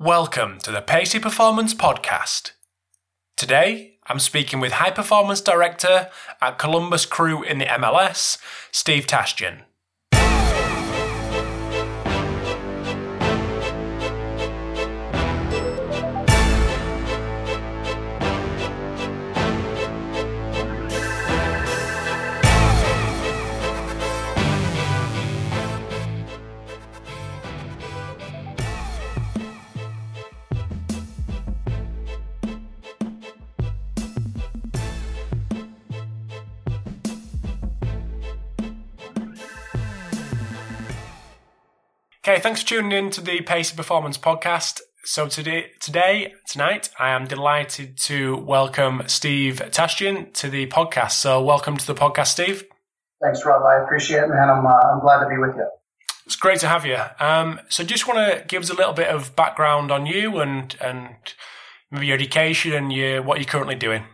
Welcome to the Pacey Performance Podcast. Today, I'm speaking with High Performance Director at Columbus Crew in the MLS, Steve Tashjian. Okay, thanks for tuning in to the Pacey Performance Podcast. So today, today, tonight, I am delighted to welcome Steve Tashjian to the podcast. So welcome to the podcast, Steve. Thanks, Rob. I appreciate it, man. I'm, uh, I'm glad to be with you. It's great to have you. Um, so just want to give us a little bit of background on you and and maybe your education and your, what you're currently doing.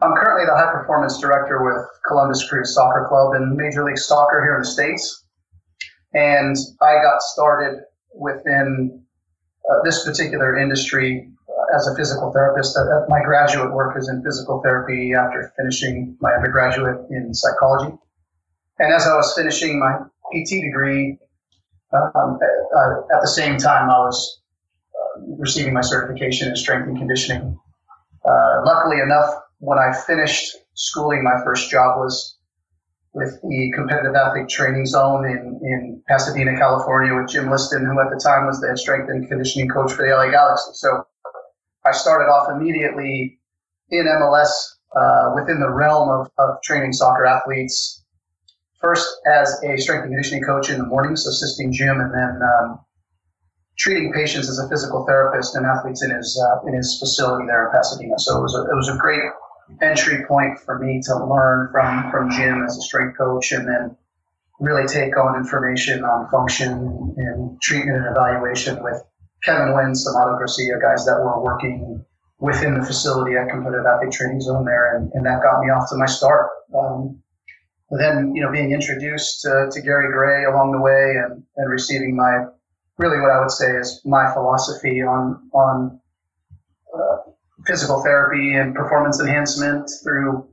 I'm currently the high performance director with Columbus Crew Soccer Club in Major League Soccer here in the States. And I got started within uh, this particular industry uh, as a physical therapist. Uh, my graduate work is in physical therapy after finishing my undergraduate in psychology. And as I was finishing my PT degree, um, uh, at the same time, I was uh, receiving my certification in strength and conditioning. Uh, luckily enough, when I finished schooling, my first job was with the competitive athlete training zone in, in Pasadena, California, with Jim Liston, who at the time was the strength and conditioning coach for the LA Galaxy. So I started off immediately in MLS uh, within the realm of, of training soccer athletes. First, as a strength and conditioning coach in the mornings, assisting Jim, and then um, treating patients as a physical therapist and athletes in his uh, in his facility there in Pasadena. So it was a, it was a great entry point for me to learn from from Jim as a strength coach, and then really take on information on function and treatment and evaluation with Kevin Wynn, Samado Garcia, guys that were working within the facility at Competitive Athlete Training Zone there, and, and that got me off to my start. Um, then, you know, being introduced to, to Gary Gray along the way and, and receiving my, really what I would say is my philosophy on, on physical therapy and performance enhancement through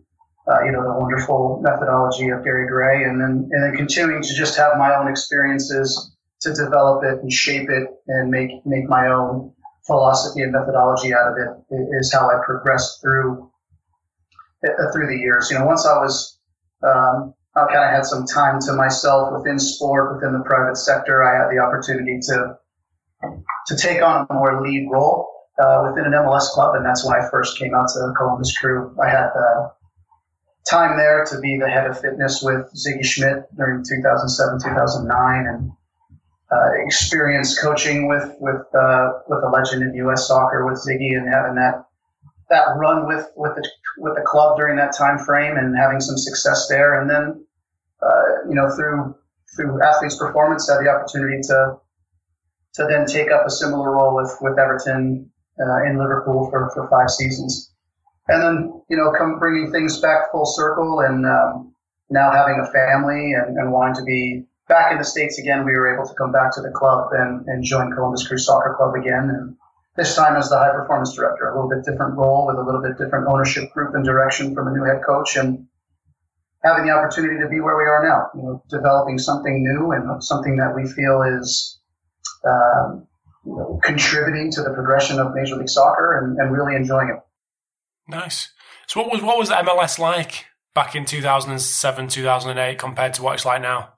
uh, you know the wonderful methodology of Gary Gray, and then and then continuing to just have my own experiences to develop it and shape it and make make my own philosophy and methodology out of it is how I progressed through uh, through the years. You know, once I was um, I kind of had some time to myself within sport, within the private sector. I had the opportunity to to take on a more lead role uh, within an MLS club, and that's when I first came out to Columbus Crew. I had the time there to be the head of fitness with Sigi Schmidt during 2007, 2009, and uh, experience coaching with with uh, with a legend in U.S. soccer with Sigi, and having that that run with with the with the club during that time frame, and having some success there, and then uh, you know through through athletes performance, had the opportunity to to then take up a similar role with with Everton uh, in Liverpool for, for five seasons. And then, you know, come bringing things back full circle and um, now having a family and, and, wanting to be back in the States again, we were able to come back to the club and, and join Columbus Crew Soccer Club again. And this time as the high performance director, a little bit different role with a little bit different ownership group and direction from a new head coach and having the opportunity to be where we are now, you know, developing something new and something that we feel is um, contributing to the progression of Major League Soccer and, and really enjoying it. Nice. So, what was what was MLS like back in 2007, 2008 compared to what it's like now?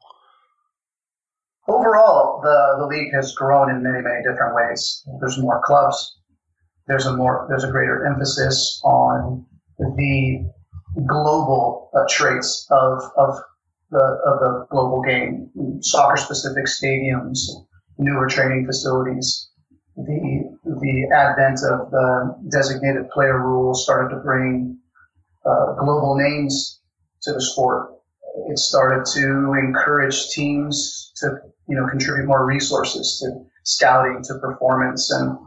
Overall, the, the league has grown in many, many different ways. There's more clubs. There's a more there's a greater emphasis on the global uh, traits of of the of the global game, soccer specific stadiums, newer training facilities. The the advent of the designated player rule started to bring uh, global names to the sport. It started to encourage teams to you know contribute more resources to scouting, to performance, and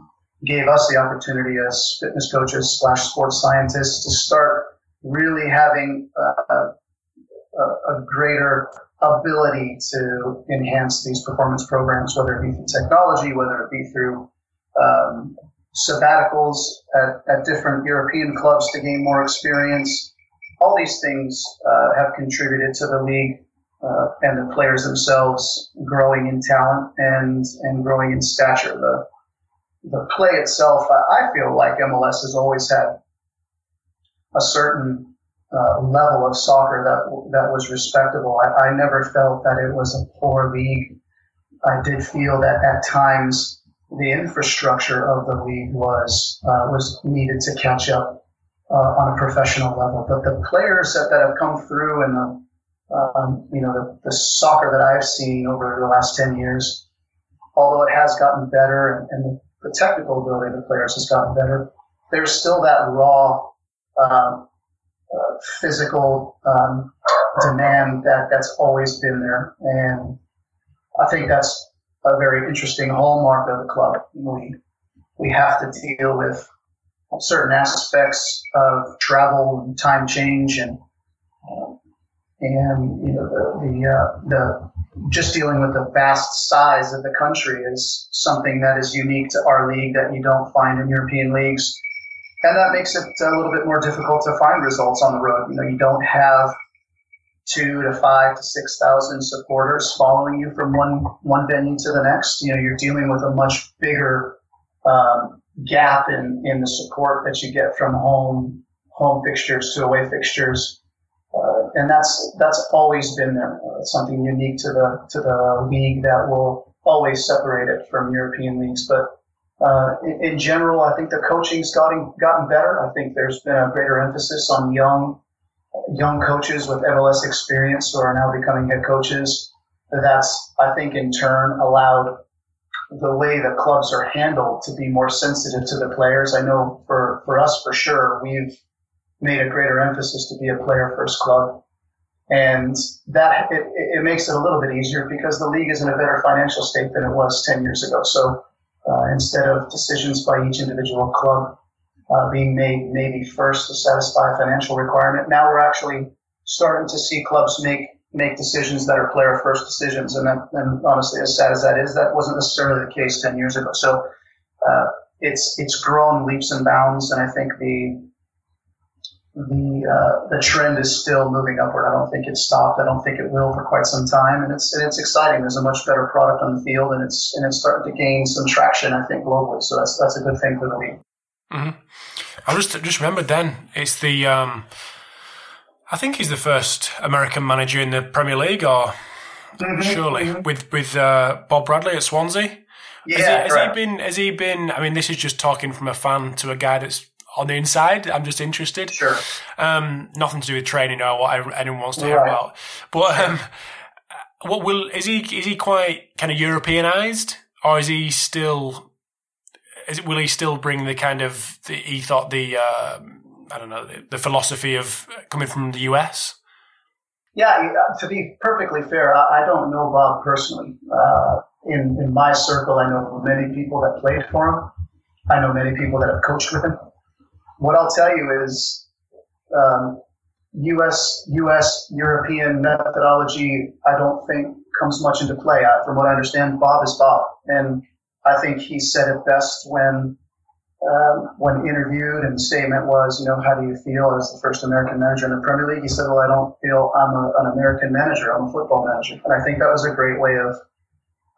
gave us the opportunity as fitness coaches slash sports scientists to start really having a, a, a greater ability to enhance these performance programs, whether it be through technology, whether it be through um, sabbaticals at, at different European clubs to gain more experience. All these things uh, have contributed to the league uh, and the players themselves growing in talent and and growing in stature. The the play itself, I, I feel like MLS has always had a certain uh, level of soccer that that was respectable. I, I never felt that it was a poor league. I did feel that at times the infrastructure of the league was uh, was needed to catch up uh, on a professional level. But the players that, that have come through and the um, you know the, the, soccer that I've seen over the last ten years, although it has gotten better and, and the, technical ability of the players has gotten better, there's still that raw um, physical um, demand that that's always been there, and I think that's a very interesting hallmark of the club. We we have to deal with certain aspects of travel and time change and and you know the the, uh, the just dealing with the vast size of the country is something that is unique to our league that you don't find in European leagues, and that makes it a little bit more difficult to find results on the road. You know, you don't have two to five to six thousand supporters following you from one one venue to the next. You know, you're dealing with a much bigger um, gap in in the support that you get from home home fixtures to away fixtures. Uh, and that's that's always been there. Uh, something unique to the to the league that will always separate it from European leagues. But uh, in, in, general, I think the coaching's gotten gotten better. I think there's been a greater emphasis on young young coaches with MLS experience who are now becoming head coaches. That's, I think, in turn allowed the way the clubs are handled to be more sensitive to the players. I know for, for us, for sure, we've made a greater emphasis to be a player first club. And that it, it makes it a little bit easier because the league is in a better financial state than it was 10 years ago. So uh, instead of decisions by each individual club uh, being made maybe first to satisfy a financial requirement. Now we're actually starting to see clubs make make decisions that are player first decisions, and, that, and honestly, as sad as that is, that wasn't necessarily the case ten years ago. So uh, it's it's grown leaps and bounds, and I think the the uh, the trend is still moving upward. I don't think it's stopped. I don't think it will for quite some time, and it's and it's exciting. There's a much better product on the field, and it's and it's starting to gain some traction. I think globally, so that's that's a good thing for the league. Mm-hmm. I just just remembered then it's the um, I think he's the first American manager in the Premier League, or mm-hmm, surely mm-hmm. with with uh, Bob Bradley at Swansea. Yeah, has, he, has he, been? Has he been? I mean, this is just talking from a fan to a guy that's on the inside. I'm just interested. Sure. Um, nothing to do with training or what anyone wants to hear right. about. But um, what will is he? Is he quite kind of Europeanized, or is he still is, will he still bring the kind of the, he thought the uh, I don't know the, the, philosophy of coming from the US? Yeah, to be perfectly fair, I, I don't know Bob personally. Uh, in in my circle, I know many people that played for him. I know many people that have coached with him. What I'll tell you is, um, U.S. U.S. European methodology, I don't think comes much into play. I, from what I understand, Bob is Bob, and I think he said it best when um, when interviewed, and the statement was, you know, how do you feel as the first American manager in the Premier League? He said, well, I don't feel I'm a, an American manager. I'm a football manager, and I think that was a great way of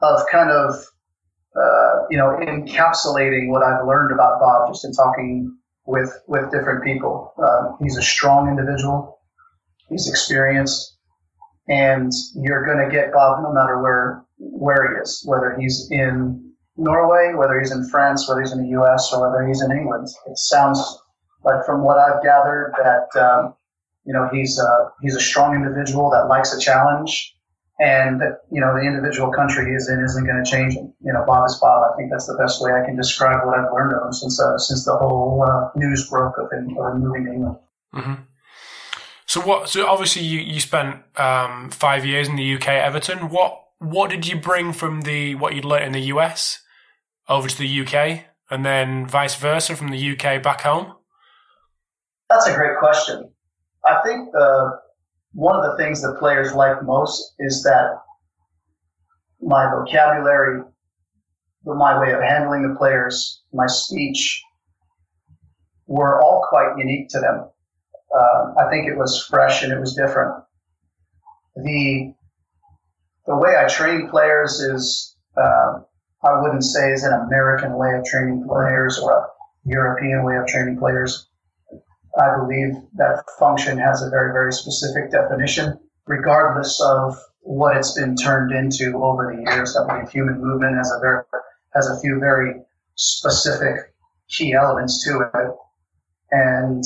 of kind of uh, you know encapsulating what I've learned about Bob just in talking with with different people. Um, he's a strong individual. He's experienced, and you're going to get Bob no matter where where he is, whether he's in Norway, whether he's in France, whether he's in the U.S., or whether he's in England. It sounds like, from what I've gathered, that um, you know he's a, he's a strong individual that likes a challenge, and you know the individual country he's in isn't going to change him. You know, Bob is Bob. I think that's the best way I can describe what I've learned of him since uh, since the whole uh, news broke of him, of him moving to England. Mm-hmm. So what? So obviously you you spent um, five years in the UK Everton. What what did you bring from the what you'd learned in the US over to the UK and then vice versa from the UK back home? That's a great question. I think the one of the things that players like most is that my vocabulary my way of handling the players, my speech, were all quite unique to them. Uh, I think it was fresh and it was different. The the way I train players is uh, I wouldn't say is an American way of training players or a European way of training players. I believe that function has a very very specific definition, regardless of what it's been turned into over the years. I believe human movement has a very has a few very specific key elements to it, and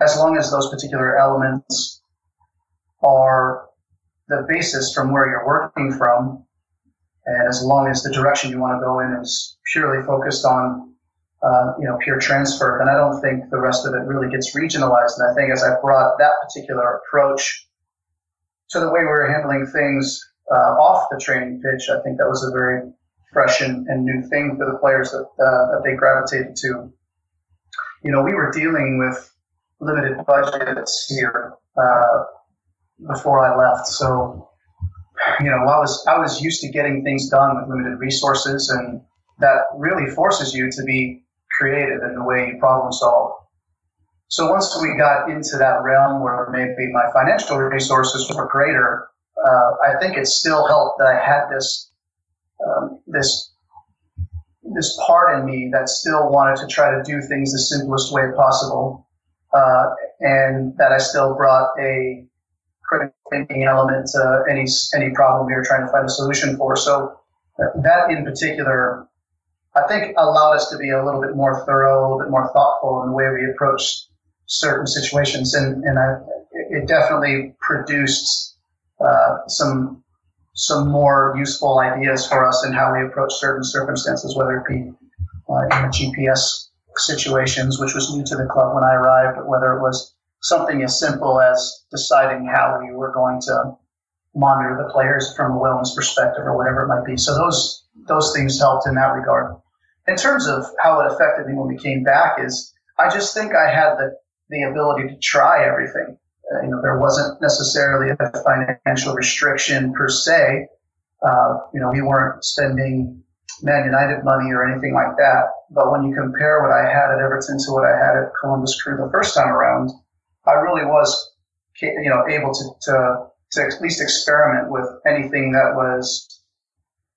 as long as those particular elements are the basis from where you're working from, and as long as the direction you want to go in is purely focused on, uh, you know, pure transfer, then I don't think the rest of it really gets regionalized. And I think as I brought that particular approach to the way we were handling things uh, off the training pitch, I think that was a very fresh and, and new thing for the players that uh, that they gravitated to. You know, we were dealing with limited budgets here uh, before I left. So, you know, I was I was used to getting things done with limited resources, and that really forces you to be creative in the way you problem solve. So once we got into that realm where maybe my financial resources were greater, uh, I think it still helped that I had this um, this this part in me that still wanted to try to do things the simplest way possible uh, and that I still brought a critical thinking element to any any problem we were trying to find a solution for. So that in particular, I think allowed us to be a little bit more thorough, a little bit more thoughtful in the way we approach certain situations, and and I, it definitely produced uh, some some more useful ideas for us in how we approach certain circumstances, whether it be uh, in the GPS situations, which was new to the club when I arrived, but whether it was something as simple as deciding how we were going to monitor the players from a wellness perspective or whatever it might be. So those those things helped in that regard. In terms of how it affected me when we came back, is I just think I had the the ability to try everything. Uh, you know, there wasn't necessarily a financial restriction per se. Uh, you know, we weren't spending Man United money or anything like that. But when you compare what I had at Everton to what I had at Columbus Crew the first time around, I really was, you know, able to, to, to at least experiment with anything that was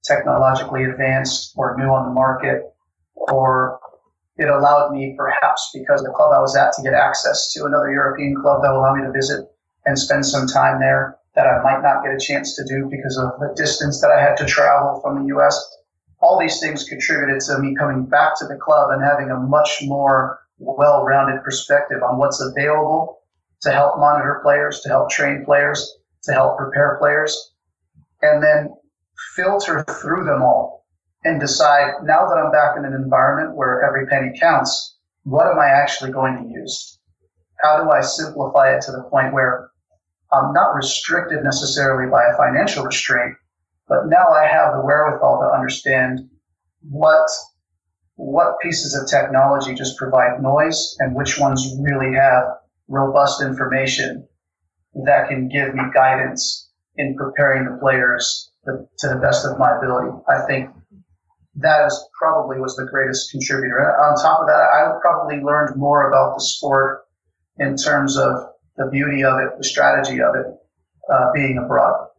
technologically advanced or new on the market, or it allowed me perhaps because the club I was at to get access to another European club that would allow me to visit and spend some time there that I might not get a chance to do because of the distance that I had to travel from the U.S all these things contributed to me coming back to the club and having a much more well-rounded perspective on what's available to help monitor players, to help train players, to help prepare players, and then filter through them all and decide now that I'm back in an environment where every penny counts, what am I actually going to use? How do I simplify it to the point where I'm not restricted necessarily by a financial restraint, but now I have the wherewithal to understand what what pieces of technology just provide noise and which ones really have robust information that can give me guidance in preparing the players to the best of my ability. I think that is probably was the greatest contributor. On top of that, I probably learned more about the sport in terms of the beauty of it, the strategy of it, uh, being abroad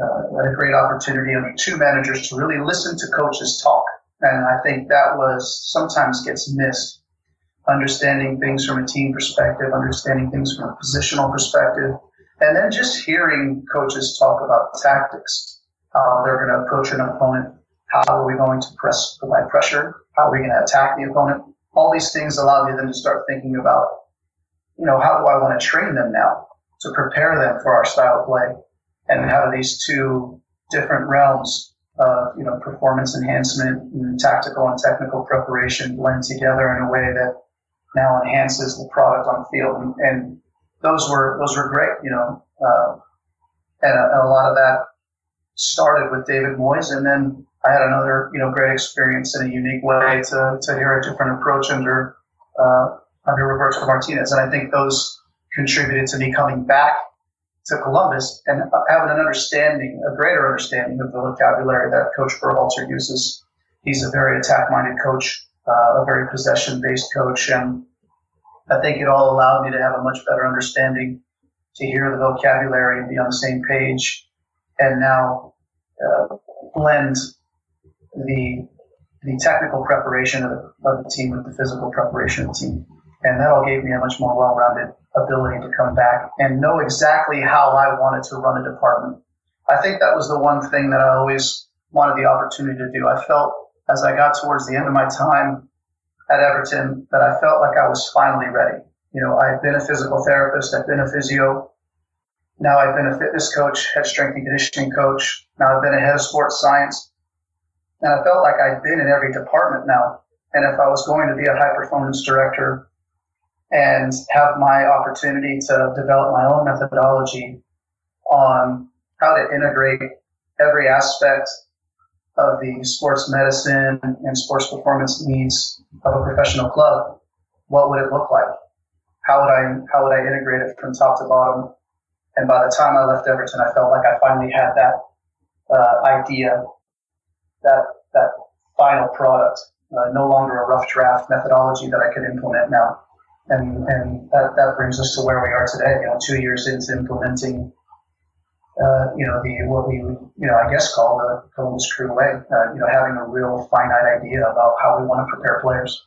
uh, had a great opportunity under two managers to really listen to coaches talk. And I think that was sometimes gets missed. Understanding things from a team perspective, understanding things from a positional perspective, and then just hearing coaches talk about tactics, how they're going to approach an opponent, how are we going to press, provide pressure, how are we going to attack the opponent. All these things allow me then to start thinking about, you know, how do I want to train them now to prepare them for our style of play? and how these two different realms of you know performance enhancement and tactical and technical preparation blend together in a way that now enhances the product on the field and, and those were those were great you know uh, and, a, and, a, lot of that started with David Moyes and then I had another you know great experience in a unique way to, to hear a different approach under uh, under Roberto Martinez. And I think those contributed to me coming back to Columbus and having an understanding, a greater understanding of the vocabulary that Coach Berhalter uses. He's a very attack-minded coach, uh, a very possession-based coach, and I think it all allowed me to have a much better understanding, to hear the vocabulary and be on the same page, and now uh, blend the the technical preparation of the, of the team with the physical preparation of the team. And that all gave me a much more well-rounded ability to come back and know exactly how I wanted to run a department. I think that was the one thing that I always wanted the opportunity to do. I felt as I got towards the end of my time at Everton that I felt like I was finally ready. You know, I've been a physical therapist, I've been a physio, now I've been a fitness coach, head strength and conditioning coach, now I've been a head of sports science. And I felt like I'd been in every department now. And if I was going to be a high performance director and have my opportunity to develop my own methodology on how to integrate every aspect of the sports medicine and sports performance needs of a professional club, what would it look like? How would I how would I integrate it from top to bottom? And by the time I left Everton, I felt like I finally had that uh, idea, that that final product, uh, no longer a rough draft methodology that I could implement now. And and that, that brings us to where we are today. You know, two years into implementing uh, you know, the what we you know, I guess call the Columbus Crew way. Uh, you know, having a real finite idea about how we want to prepare players.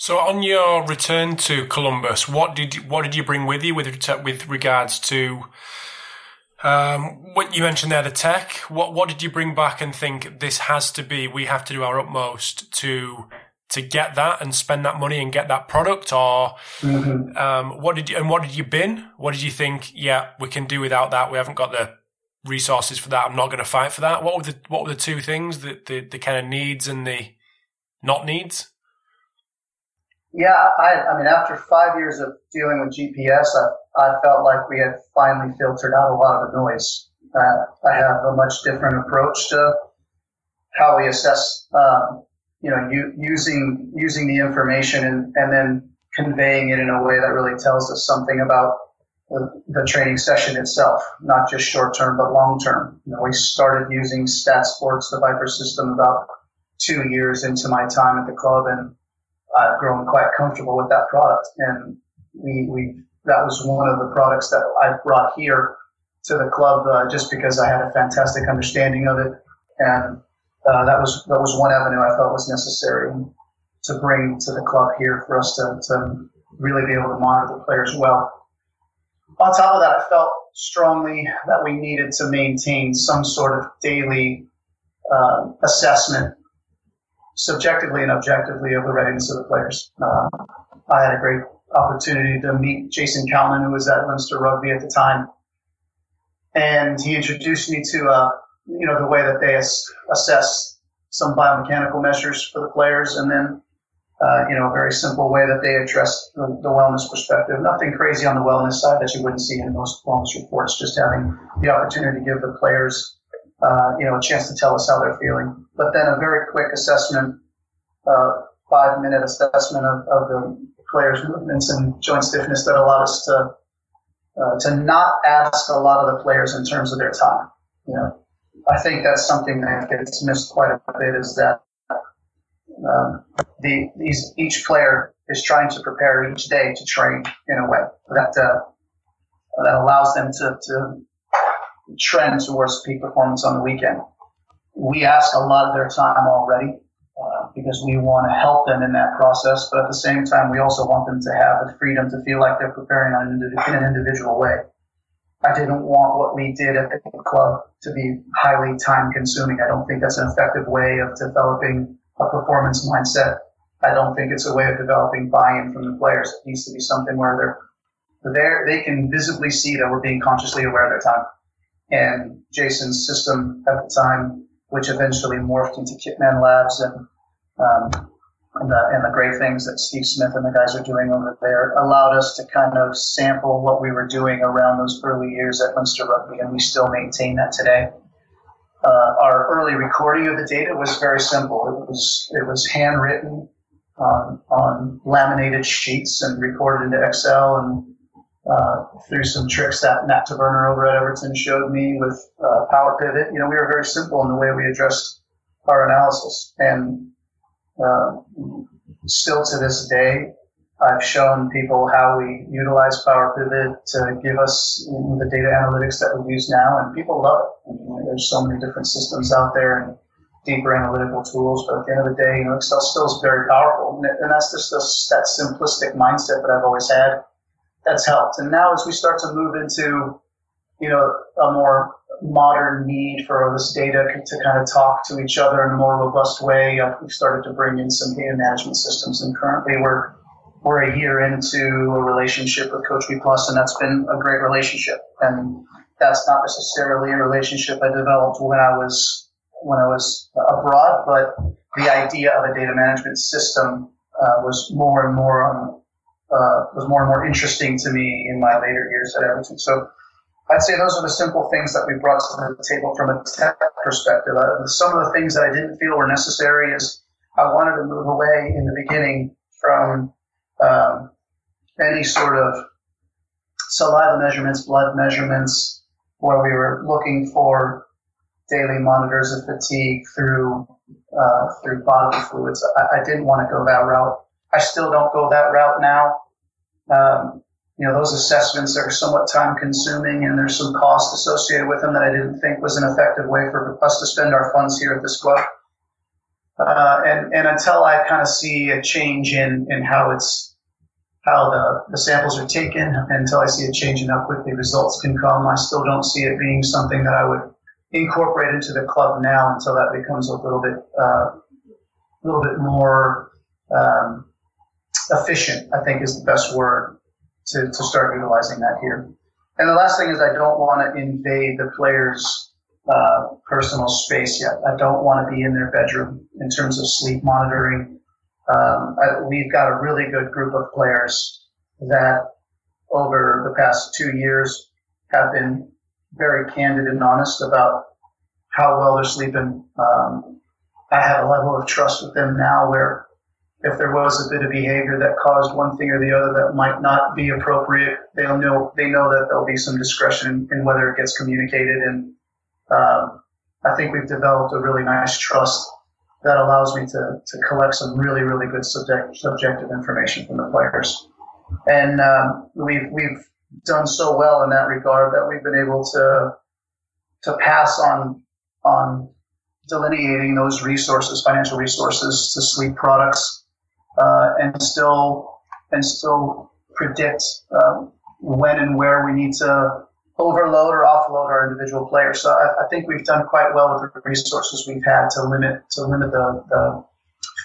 So, on your return to Columbus, what did what did you bring with you with with regards to um, what you mentioned there, the tech? What what did you bring back and think this has to be? We have to do our utmost to to get that and spend that money and get that product or mm-hmm. um, what did you and what did you bin what did you think yeah we can do without that we haven't got the resources for that i'm not going to fight for that what were the what were the two things that the, the kind of needs and the not needs yeah i i mean after five years of dealing with gps i, I felt like we had finally filtered out a lot of the noise uh, i have a much different approach to how we assess um, you know, you, using using the information and, and then conveying it in a way that really tells us something about the, the training session itself, not just short term but long term. You know, we started using STATSports, the Viper system, about two years into my time at the club, and I've grown quite comfortable with that product. And we we that was one of the products that I brought here to the club uh, just because I had a fantastic understanding of it and uh, that was that was one avenue I felt was necessary to bring to the club here for us to, to really be able to monitor the players well. On top of that, I felt strongly that we needed to maintain some sort of daily uh, assessment, subjectively and objectively, of the readiness of the players. Uh, I had a great opportunity to meet Jason Kalman, who was at Leinster Rugby at the time, and he introduced me to a you know, the way that they assess some biomechanical measures for the players, and then, uh, you know, a very simple way that they address the, the, wellness perspective. Nothing crazy on the wellness side that you wouldn't see in most wellness reports. Just having the opportunity to give the players, uh, you know, a chance to tell us how they're feeling. But then a very quick assessment, uh, five minute assessment of, of the players' movements and joint stiffness that allowed us to uh, to not ask a lot of the players in terms of their time. You know, I think that's something that gets missed quite a bit is that um, the these each player is trying to prepare each day to train in a way that uh, that allows them to, to trend towards peak performance on the weekend. We ask a lot of their time already uh, because we want to help them in that process, but at the same time, we also want them to have the freedom to feel like they're preparing in an individual way. I didn't want what we did at the club to be highly time consuming. I don't think that's an effective way of developing a performance mindset. I don't think it's a way of developing buy-in from the players. It needs to be something where they're there. They can visibly see that we're being consciously aware of their time. And Jason's system at the time, which eventually morphed into Kitman Labs and um, and the, and the great things that Steve Smith and the guys are doing over there allowed us to kind of sample what we were doing around those early years at Munster Rugby, and we still maintain that today. Uh, our early recording of the data was very simple. It was it was handwritten on, on laminated sheets and recorded into Excel and uh, through some tricks that Matt Taberner over at Everton showed me with uh, Power Pivot. You know, we were very simple in the way we addressed our analysis. And uh, still to this day, I've shown people how we utilize Power Pivot to give us you know, the data analytics that we use now, and people love it. I mean, there's so many different systems out there and deeper analytical tools, but at the end of the day, you know, Excel still is very powerful, and that's just that simplistic mindset that I've always had. That's helped, and now as we start to move into, you know, a more modern need for this data to kind of talk to each other in a more robust way, we've started to bring in some data management systems, and currently we're we're a year into a relationship with CoachMePlus, and that's been a great relationship. And that's not necessarily a relationship I developed when I was when I was abroad, but the idea of a data management system uh, was more and more um, uh, was more and more interesting to me in my later years at Everton. So I'd say those are the simple things that we brought to the table from a tech perspective. Uh, some of the things that I didn't feel were necessary is I wanted to move away in the beginning from um, any sort of saliva measurements, blood measurements, where we were looking for daily monitors of fatigue through uh, through bodily fluids. I, I, didn't want to go that route. I still don't go that route now. Um, you know, those assessments are somewhat time consuming and there's some cost associated with them that I didn't think was an effective way for us to spend our funds here at this club. Uh, and, and until I kind of see a change in, in how it's how the, the samples are taken until I see a change in how quickly results can come. I still don't see it being something that I would incorporate into the club now until that becomes a little bit uh, a little bit more um, efficient. I think is the best word to, to start utilizing that here. And the last thing is I don't want to invade the players' uh, personal space yet. I don't want to be in their bedroom in terms of sleep monitoring um, I, we've got a really good group of players that over the past two years have been very candid and honest about how well they're sleeping. Um, I have a level of trust with them now where if there was a bit of behavior that caused one thing or the other that might not be appropriate, they'll know they know that there'll be some discretion in whether it gets communicated. And um, I think we've developed a really nice trust that allows me to, to collect some really, really good subject, subjective information from the players. And um, we've, we've done so well in that regard that we've been able to, to pass on, on delineating those resources, financial resources to sleep products, uh, and still, and still predict um, when and where we need to overload or offload our individual players. So I, I, think we've done quite well with the resources we've had to limit to limit the, the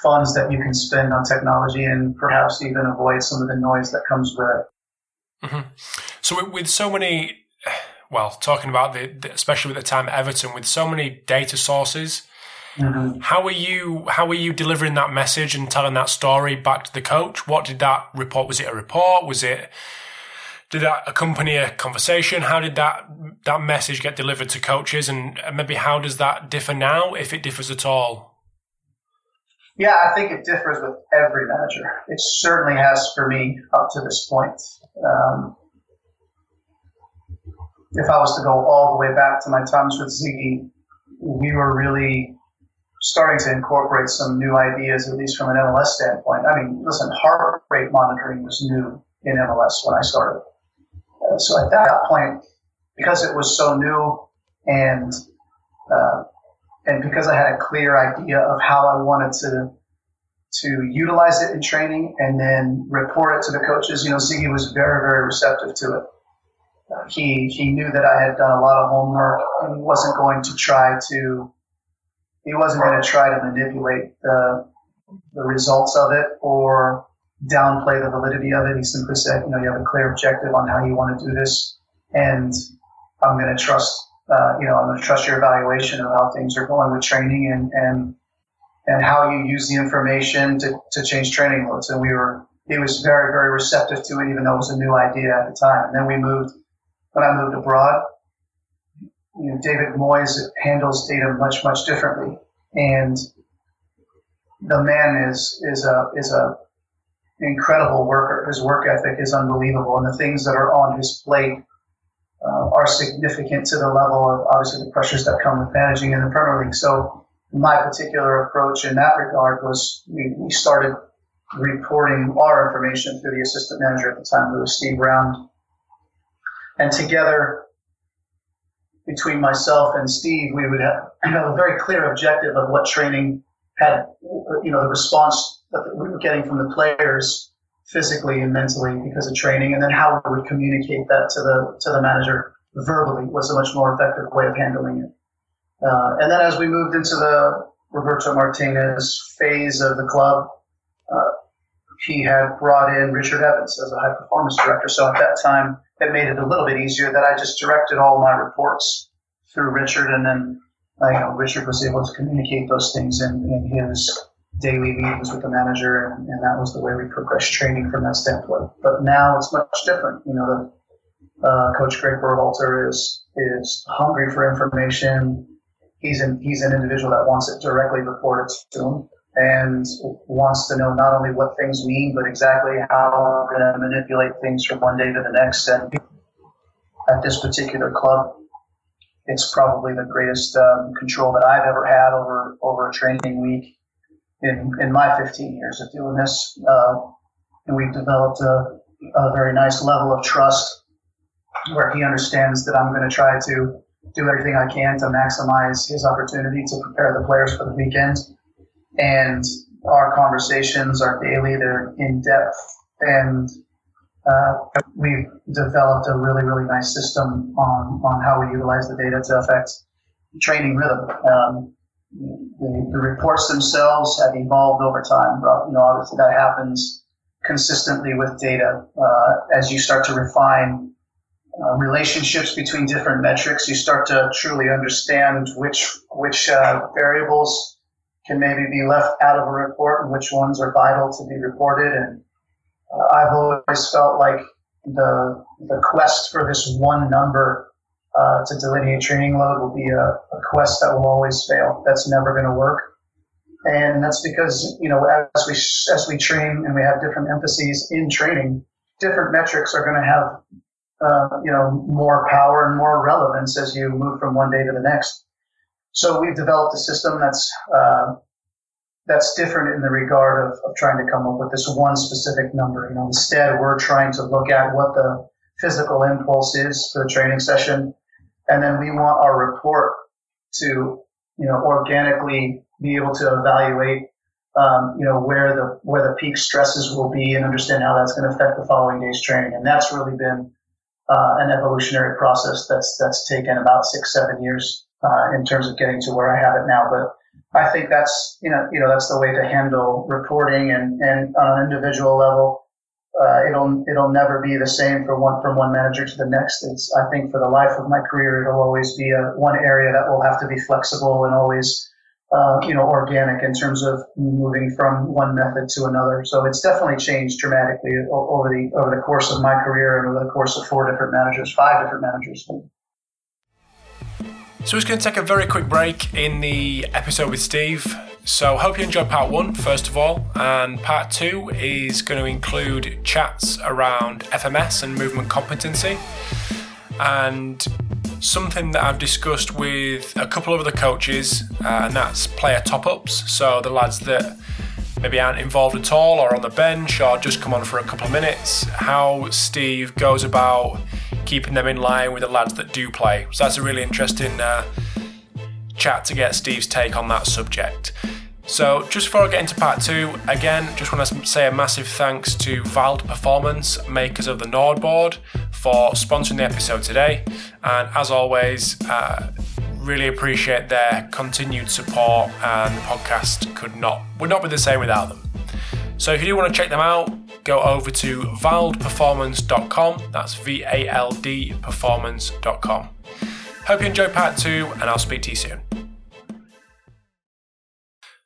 funds that you can spend on technology and perhaps even avoid some of the noise that comes with it. Mm-hmm. So with so many, well, talking about the, especially with the time Everton, with so many data sources. Mm-hmm. How are you? How are you delivering that message and telling that story back to the coach? What did that report? Was it a report? Was it did that accompany a conversation? How did that that message get delivered to coaches, and maybe how does that differ now, if it differs at all? Yeah, I think it differs with every manager. It certainly has for me up to this point. Um, if I was to go all the way back to my times with Sigi, we were really starting to incorporate some new ideas, at least from an MLS standpoint. I mean, listen, heart rate monitoring was new in MLS when I started so at that point, because it was so new and uh, and because I had a clear idea of how I wanted to to utilize it in training and then report it to the coaches, you know, Sigi was very very receptive to it. Uh, he he knew that I had done a lot of homework and he wasn't going to try to he wasn't going to try to manipulate the the results of it or downplay the validity of it. He simply said, you know, you have a clear objective on how you want to do this, and I'm going to trust, uh, you know, I'm going to trust your evaluation of how things are going with training and and and how you use the information to, to change training loads. And we were, he was very, very receptive to it, even though it was a new idea at the time. And then we moved, when I moved abroad, you know, David Moyes handles data much, much differently. And the man is, is a, is a incredible worker. His work ethic is unbelievable, and the things that are on his plate uh, are significant to the level of obviously the pressures that come with managing in the Premier League. So my particular approach in that regard was we, we started reporting our information through the assistant manager at the time, who was Steve Round. And together, between myself and Steve, we would have, have a very clear objective of what training had, you know, the response that we were getting from the players physically and mentally because of training, and then how we would communicate that to the to the manager verbally was a much more effective way of handling it. Uh, and then as we moved into the Roberto Martinez phase of the club, uh, he had brought in Richard Evans as a high performance director. So at that time, it made it a little bit easier that I just directed all my reports through Richard, and then uh, you know Richard was able to communicate those things in, in his daily meetings with the manager, and, and, that was the way we progressed training from that standpoint. But now it's much different. You know, the uh, coach Greg Berhalter is is hungry for information. He's an he's an individual that wants it directly reported to him and wants to know not only what things mean, but exactly how we're going to manipulate things from one day to the next. And at this particular club, it's probably the greatest um, control that I've ever had over over a training week in in my 15 years of doing this. Uh, and we've developed a, a very nice level of trust where he understands that I'm going to try to do everything I can to maximize his opportunity to prepare the players for the weekend and our conversations are daily. They're in depth, and uh, we've developed a really, really nice system on, on how we utilize the data to affect training rhythm. Um, the, the, reports themselves have evolved over time, but you know, obviously that happens consistently with data. Uh, as you start to refine uh, relationships between different metrics, you start to truly understand which which uh, variables can maybe be left out of a report and which ones are vital to be reported. And uh, I've always felt like the the quest for this one number uh, to delineate training load will be a, a quest that will always fail. That's never going to work. And that's because, you know, as we, as we train and we have different emphases in training, different metrics are going to have, uh, you know, more power and more relevance as you move from one day to the next. So we've developed a system that's uh, that's different in the regard of, of trying to come up with this one specific number. You know, instead we're trying to look at what the physical impulse is for the training session, and then we want our report to you know organically be able to evaluate um, you know where the where the peak stresses will be and understand how that's going to affect the following day's training. And that's really been uh, an evolutionary process that's that's taken about six seven years uh, in terms of getting to where I have it now. But I think that's you know you know that's the way to handle reporting and and on an individual level. Uh, it'll it'll never be the same for one from one manager to the next. It's I think for the life of my career, it'll always be a one area that will have to be flexible and always uh, you know organic in terms of moving from one method to another. So it's definitely changed dramatically over the over the course of my career and over the course of four different managers, five different managers. So we're just going to take a very quick break in the episode with Steve. So hope you enjoyed part one, first of all, and part two is going to include chats around FMS and movement competency, and something that I've discussed with a couple of other coaches, uh, and that's player top ups. So the lads that maybe aren't involved at all, or on the bench, or just come on for a couple of minutes. How Steve goes about keeping them in line with the lads that do play. So that's a really interesting uh, chat to get Steve's take on that subject. So, just before I get into part two, again, just want to say a massive thanks to Vald Performance, makers of the NordBord, for sponsoring the episode today. And as always, uh, really appreciate their continued support, and the podcast could not would not be the same without them. So, if you do want to check them out, go over to valdperformance.com. That's V A L D performance.com. Hope you enjoy part two, and I'll speak to you soon.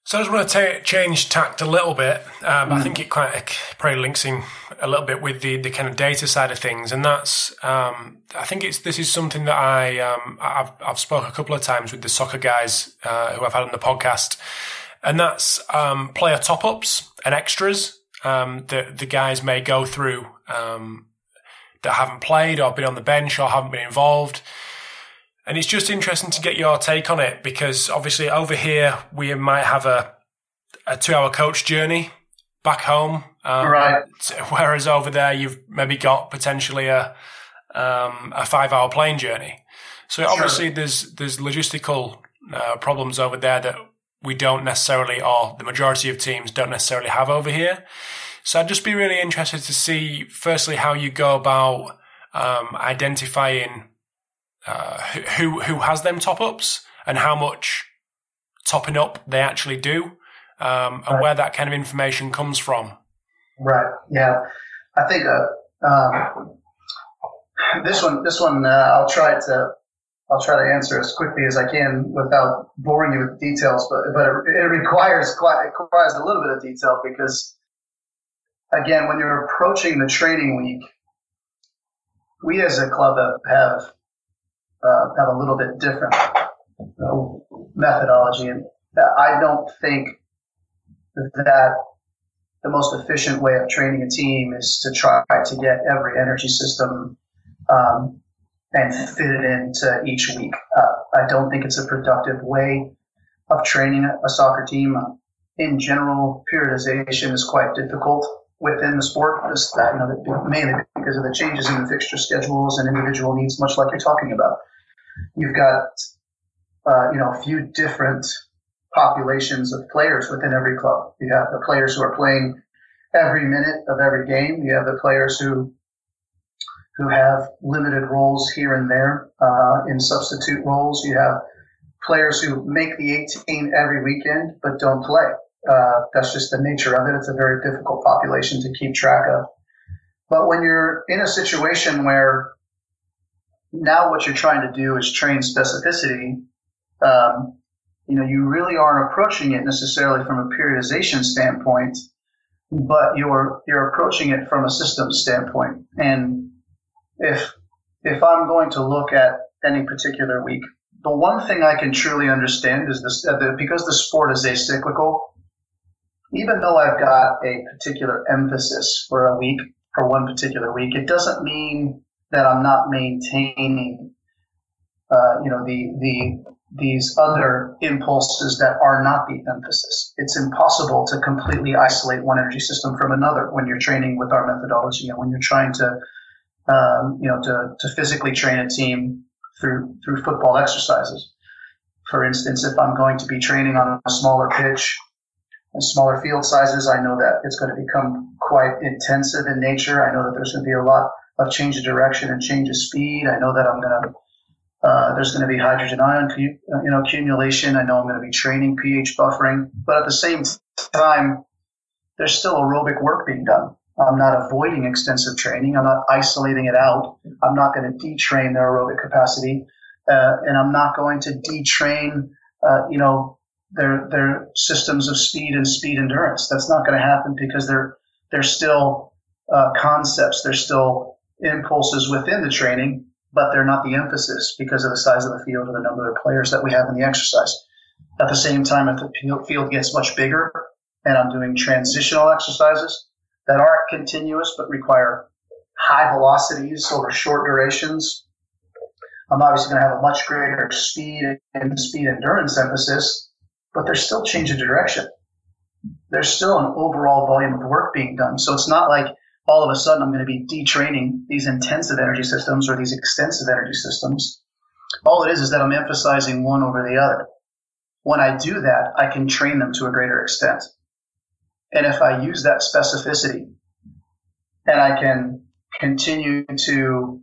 So I just want to t- change tact a little bit. Um, mm. I think it quite it probably links in a little bit with the, the kind of data side of things, and that's um, I think it's this is something that I um, I've I've spoke a couple of times with the soccer guys uh, who I've had on the podcast, and that's um, player top ups and extras um, that the guys may go through um, that haven't played or been on the bench or haven't been involved. And it's just interesting to get your take on it because obviously over here we might have a, a two hour coach journey back home. Um, right. Whereas over there you've maybe got potentially a, um, a five hour plane journey. So sure. obviously there's, there's logistical uh, problems over there that we don't necessarily, or the majority of teams don't necessarily have over here. So I'd just be really interested to see, firstly, how you go about um, identifying uh, who who has them top ups and how much topping up they actually do, um, and right. where that kind of information comes from. Right. Yeah. I think uh, um, this one. This one. Uh, I'll try to. I'll try to answer as quickly as I can without boring you with details, but but it, it requires quite it requires a little bit of detail because again, when you're approaching the training week, we as a club have uh, have a little bit different methodology, and I don't think that the most efficient way of training a team is to try to get every energy system um, and fit it into each week. Uh, I don't think it's a productive way of training a soccer team. In general, periodization is quite difficult within the sport, just that, you know, mainly because of the changes in the fixture schedules and individual needs, much like you're talking about. You've got, uh, you know, a few different populations of players within every club. You have the players who are playing every minute of every game. You have the players who who have limited roles here and there uh, in substitute roles. You have players who make the 18 every weekend but don't play. Uh, that's just the nature of it. It's a very difficult population to keep track of. But when you're in a situation where now what you're trying to do is train specificity, um, you know, you really aren't approaching it necessarily from a periodization standpoint, but you're you're approaching it from a systems standpoint. And if if I'm going to look at any particular week, the one thing I can truly understand is this: that because the sport is acyclical, even though I've got a particular emphasis for a week, for one particular week, it doesn't mean that I'm not maintaining, uh, you know, the the these other impulses that are not the emphasis. It's impossible to completely isolate one energy system from another when you're training with our methodology and when you're trying to, um, you know, to, to physically train a team through through football exercises. For instance, if I'm going to be training on a smaller pitch and smaller field sizes, I know that it's going to become quite intensive in nature. I know that there's going to be a lot of change of direction and change of speed. I know that I'm going to uh, there's going to be hydrogen ion you know accumulation. I know I'm going to be training pH buffering, but at the same time, there's still aerobic work being done. I'm not avoiding extensive training. I'm not isolating it out. I'm not going to detrain their aerobic capacity, uh, and I'm not going to detrain, uh, you know, their their systems of speed and speed endurance. That's not going to happen because they're they're still uh, concepts. They're still impulses within the training, but they're not the emphasis because of the size of the field or the number of players that we have in the exercise. At the same time, if the field gets much bigger and I'm doing transitional exercises that aren't continuous but require high velocities over short durations, I'm obviously going to have a much greater speed and speed endurance emphasis but there's still change of direction. There's still an overall volume of work being done. So it's not like all of a sudden I'm going to be detraining these intensive energy systems or these extensive energy systems. All it is is that I'm emphasizing one over the other. When I do that, I can train them to a greater extent. And if I use that specificity and I can continue to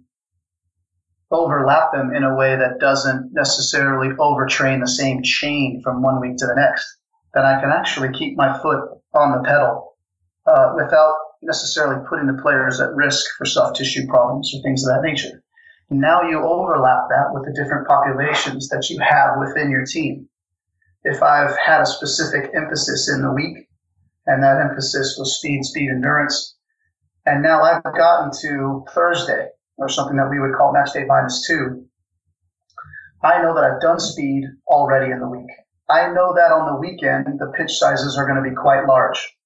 overlap them in a way that doesn't necessarily overtrain the same chain from one week to the next, then I can actually keep my foot on the pedal uh, without necessarily putting the players at risk for soft tissue problems or things of that nature. Now you overlap that with the different populations that you have within your team. If I've had a specific emphasis in the week, and that emphasis was speed, speed, endurance, and now I've gotten to Thursday, or something that we would call match day minus two, I know that I've done speed already in the week. I know that on the weekend, the pitch sizes are going to be quite large.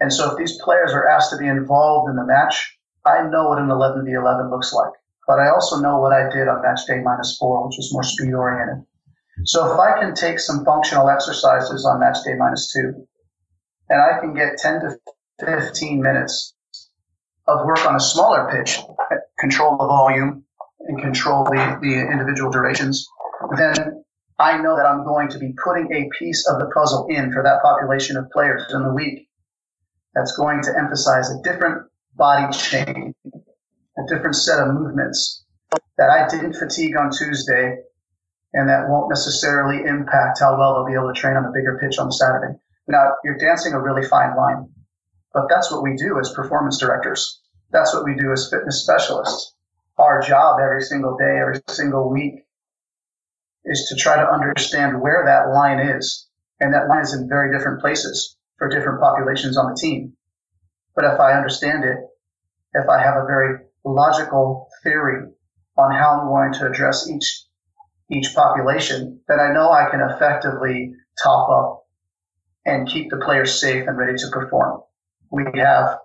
And so if these players are asked to be involved in the match, I know what an 11 v 11 looks like. but I also know what I did on match day minus four, which was more speed oriented. So if I can take some functional exercises on match day minus two, and I can get 10 to 15 minutes of work on a smaller pitch, control the volume and control the, the individual durations, then I know that I'm going to be putting a piece of the puzzle in for that population of players in the week that's going to emphasize a different body chain, a different set of movements that I didn't fatigue on Tuesday and that won't necessarily impact how well they'll be able to train on a bigger pitch on Saturday. Now, you're dancing a really fine line, but that's what we do as performance directors. That's what we do as fitness specialists. Our job every single day, every single week is to try to understand where that line is. And that line is in very different places for different populations on the team. But if I understand it, if I have a very logical theory on how I'm going to address each each population, then I know I can effectively top up and keep the players safe and ready to perform. We have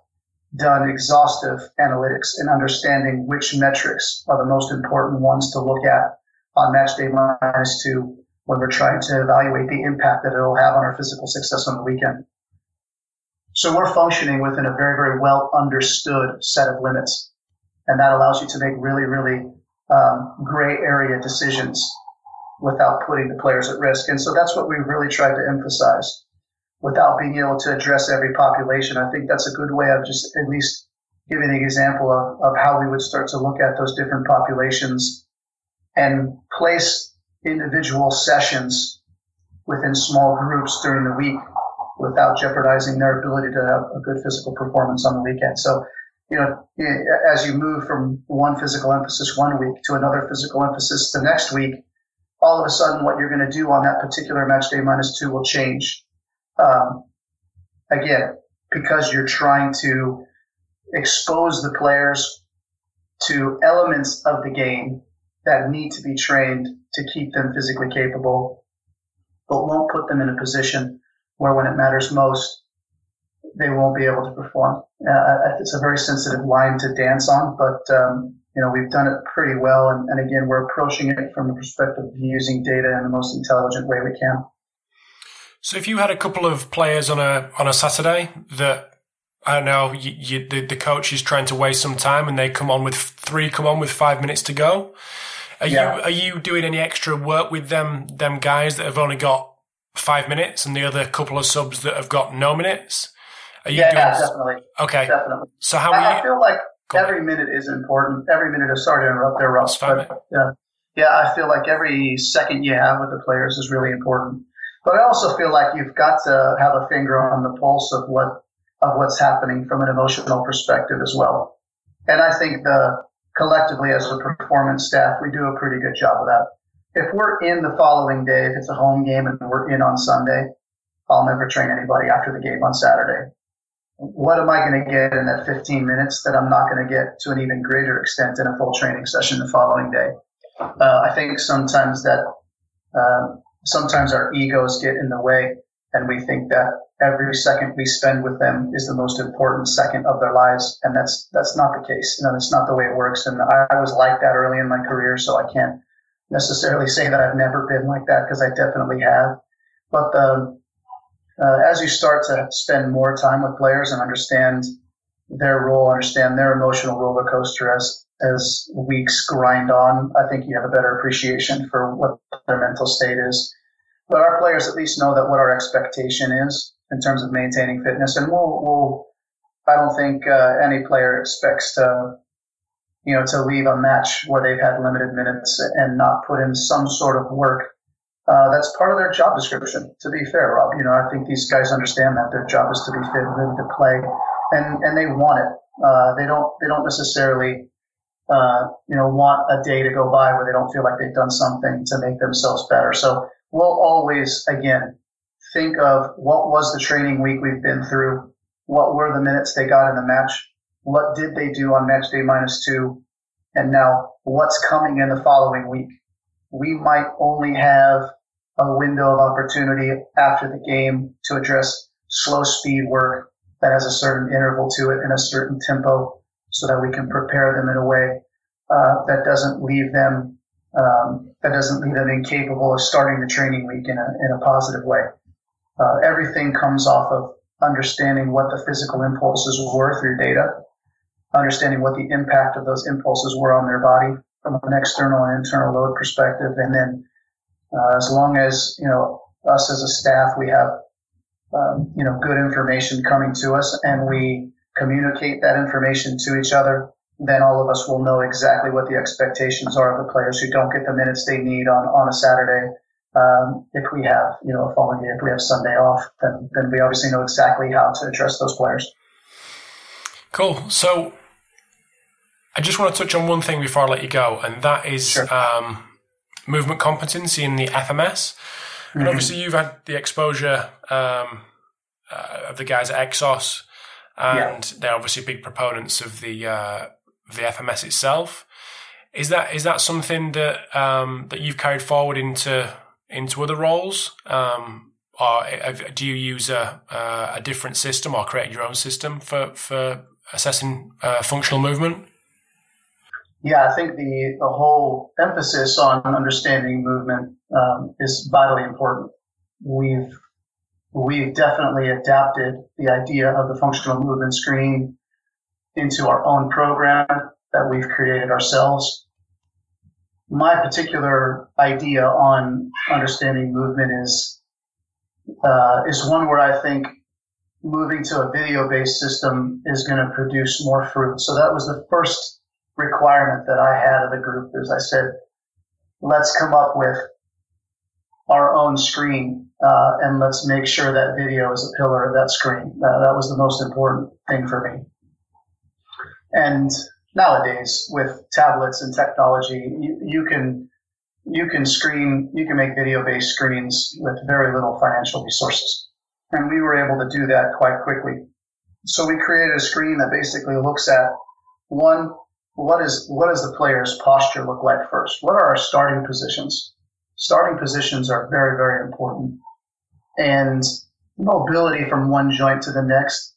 done exhaustive analytics in understanding which metrics are the most important ones to look at on match day minus two when we're trying to evaluate the impact that it'll have on our physical success on the weekend. So we're functioning within a very, very well understood set of limits. And that allows you to make really, really um, gray area decisions without putting the players at risk. And so that's what we really tried to emphasize without being able to address every population. I think that's a good way of just at least giving an example of, of how we would start to look at those different populations and place individual sessions within small groups during the week without jeopardizing their ability to have a good physical performance on the weekend. So, you know, as you move from one physical emphasis one week to another physical emphasis the next week, all of a sudden what you're going to do on that particular match day minus two will change. Um, again, because you're trying to expose the players to elements of the game that need to be trained to keep them physically capable, but won't put them in a position where when it matters most, they won't be able to perform. Uh, it's a very sensitive line to dance on, but um, you know we've done it pretty well, and, and again we're approaching it from the perspective of using data in the most intelligent way we can. So if you had a couple of players on a on a Saturday that I don't know you, you, the, the coach is trying to waste some time and they come on with three come on with five minutes to go, are yeah. you are you doing any extra work with them them guys that have only got five minutes and the other couple of subs that have got no minutes? Are you yeah, doing... definitely. Okay, definitely. So how I, you... I feel like every minute is important. Every minute is sorry to interrupt there, Ross. But, yeah, yeah, I feel like every second you have with the players is really important. But I also feel like you've got to have a finger on the pulse of what of what's happening from an emotional perspective as well. And I think the collectively as a performance staff, we do a pretty good job of that. If we're in the following day, if it's a home game and we're in on Sunday, I'll never train anybody after the game on Saturday. What am I going to get in that 15 minutes that I'm not going to get to an even greater extent in a full training session the following day? Uh, I think sometimes that uh, sometimes our egos get in the way, and we think that every second we spend with them is the most important second of their lives, and that's that's not the case. You know, that's not the way it works. And I, I was like that early in my career, so I can't necessarily say that I've never been like that because I definitely have. But the, uh, as you start to spend more time with players and understand their role, understand their emotional roller coaster as as weeks grind on, I think you have a better appreciation for what their mental state is. But our players at least know that what our expectation is in terms of maintaining fitness. And we'll, we'll I don't think uh, any player expects to, you know, to leave a match where they've had limited minutes and not put in some sort of work. Uh, that's part of their job description. To be fair, Rob, you know, I think these guys understand that their job is to be fit and to play, and and they want it. Uh, they don't they don't necessarily, uh, you know, want a day to go by where they don't feel like they've done something to make themselves better. So we'll always again think of what was the training week we've been through, what were the minutes they got in the match, what did they do on match day minus two, and now what's coming in the following week. We might only have a window of opportunity after the game to address slow speed work that has a certain interval to it and a certain tempo so that we can prepare them in a way uh, that doesn't leave them um, that doesn't leave them incapable of starting the training week in a, in a positive way. Uh, everything comes off of understanding what the physical impulses were through data, understanding what the impact of those impulses were on their body from an external and internal load perspective, and then uh, as long as you know us as a staff, we have um, you know good information coming to us, and we communicate that information to each other. Then all of us will know exactly what the expectations are of the players who don't get the minutes they need on, on a Saturday. Um, if we have, you know, a following day, if we have Sunday off, then then we obviously know exactly how to address those players. Cool. So I just want to touch on one thing before I let you go, and that is sure. um, movement competency in the FMS. Mm-hmm. And obviously, you've had the exposure um, uh, of the guys at Exos, and yeah. they're obviously big proponents of the uh, the FMS itself. Is that is that something that um, that you've carried forward into into other roles, um, or do you use a, a different system or create your own system for for assessing uh, functional movement? Yeah, I think the, the whole emphasis on understanding movement um, is vitally important. We've we've definitely adapted the idea of the functional movement screen into our own program that we've created ourselves. My particular idea on understanding movement is uh, is one where I think moving to a video based system is going to produce more fruit. So that was the first requirement that I had of the group is I said, let's come up with our own screen uh, and let's make sure that video is a pillar of that screen. Uh, that was the most important thing for me. And nowadays, with tablets and technology, you, you can you can screen you can make video based screens with very little financial resources, and we were able to do that quite quickly. So we created a screen that basically looks at one what is what does the player's posture look like first? What are our starting positions? Starting positions are very very important, and mobility from one joint to the next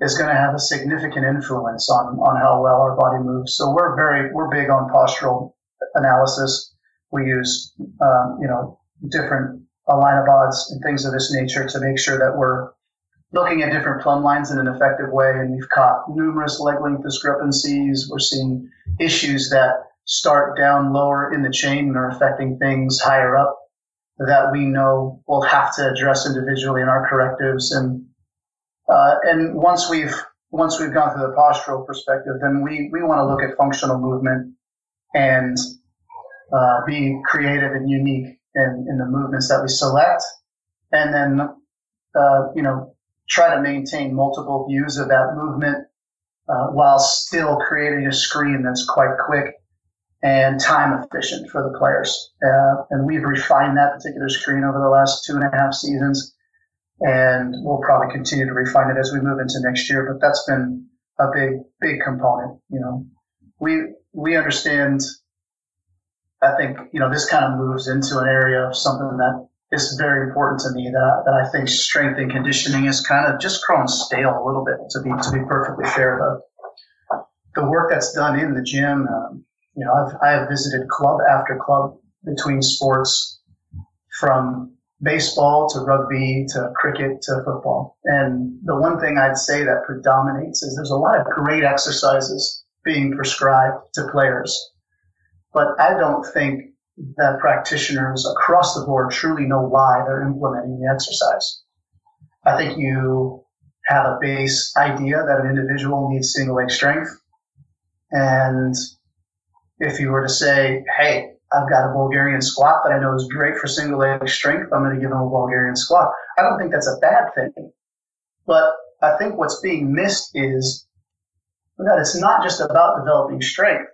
is going to have a significant influence on on how well our body moves. So we're very we're big on postural analysis. We use um, you know different Alinobods and things of this nature to make sure that we're looking at different plumb lines in an effective way, and we've caught numerous leg length discrepancies. We're seeing issues that start down lower in the chain and are affecting things higher up that we know we'll have to address individually in our correctives. And uh, and once we've once we've gone through the postural perspective, then we we want to look at functional movement and uh, be creative and unique in, in the movements that we select, and then uh, you know try to maintain multiple views of that movement uh, while still creating a screen that's quite quick and time efficient for the players. Uh, and we've refined that particular screen over the last two and a half seasons, and we'll probably continue to refine it as we move into next year. But that's been a big, big component. You know, we we understand. I think you know this kind of moves into an area of something that is very important to me that, that I think strength and conditioning is kind of just grown stale a little bit to be to be perfectly fair. The the work that's done in the gym, um, you know, I've I have visited club after club between sports, from baseball to rugby to cricket to football, and the one thing I'd say that predominates is there's a lot of great exercises being prescribed to players, but I don't think that practitioners across the board truly know why they're implementing the exercise. I think you have a base idea that an individual needs single leg strength. And if you were to say, hey, I've got a Bulgarian squat that I know is great for single leg strength, I'm going to give them a Bulgarian squat. I don't think that's a bad thing. But I think what's being missed is that it's not just about developing strength.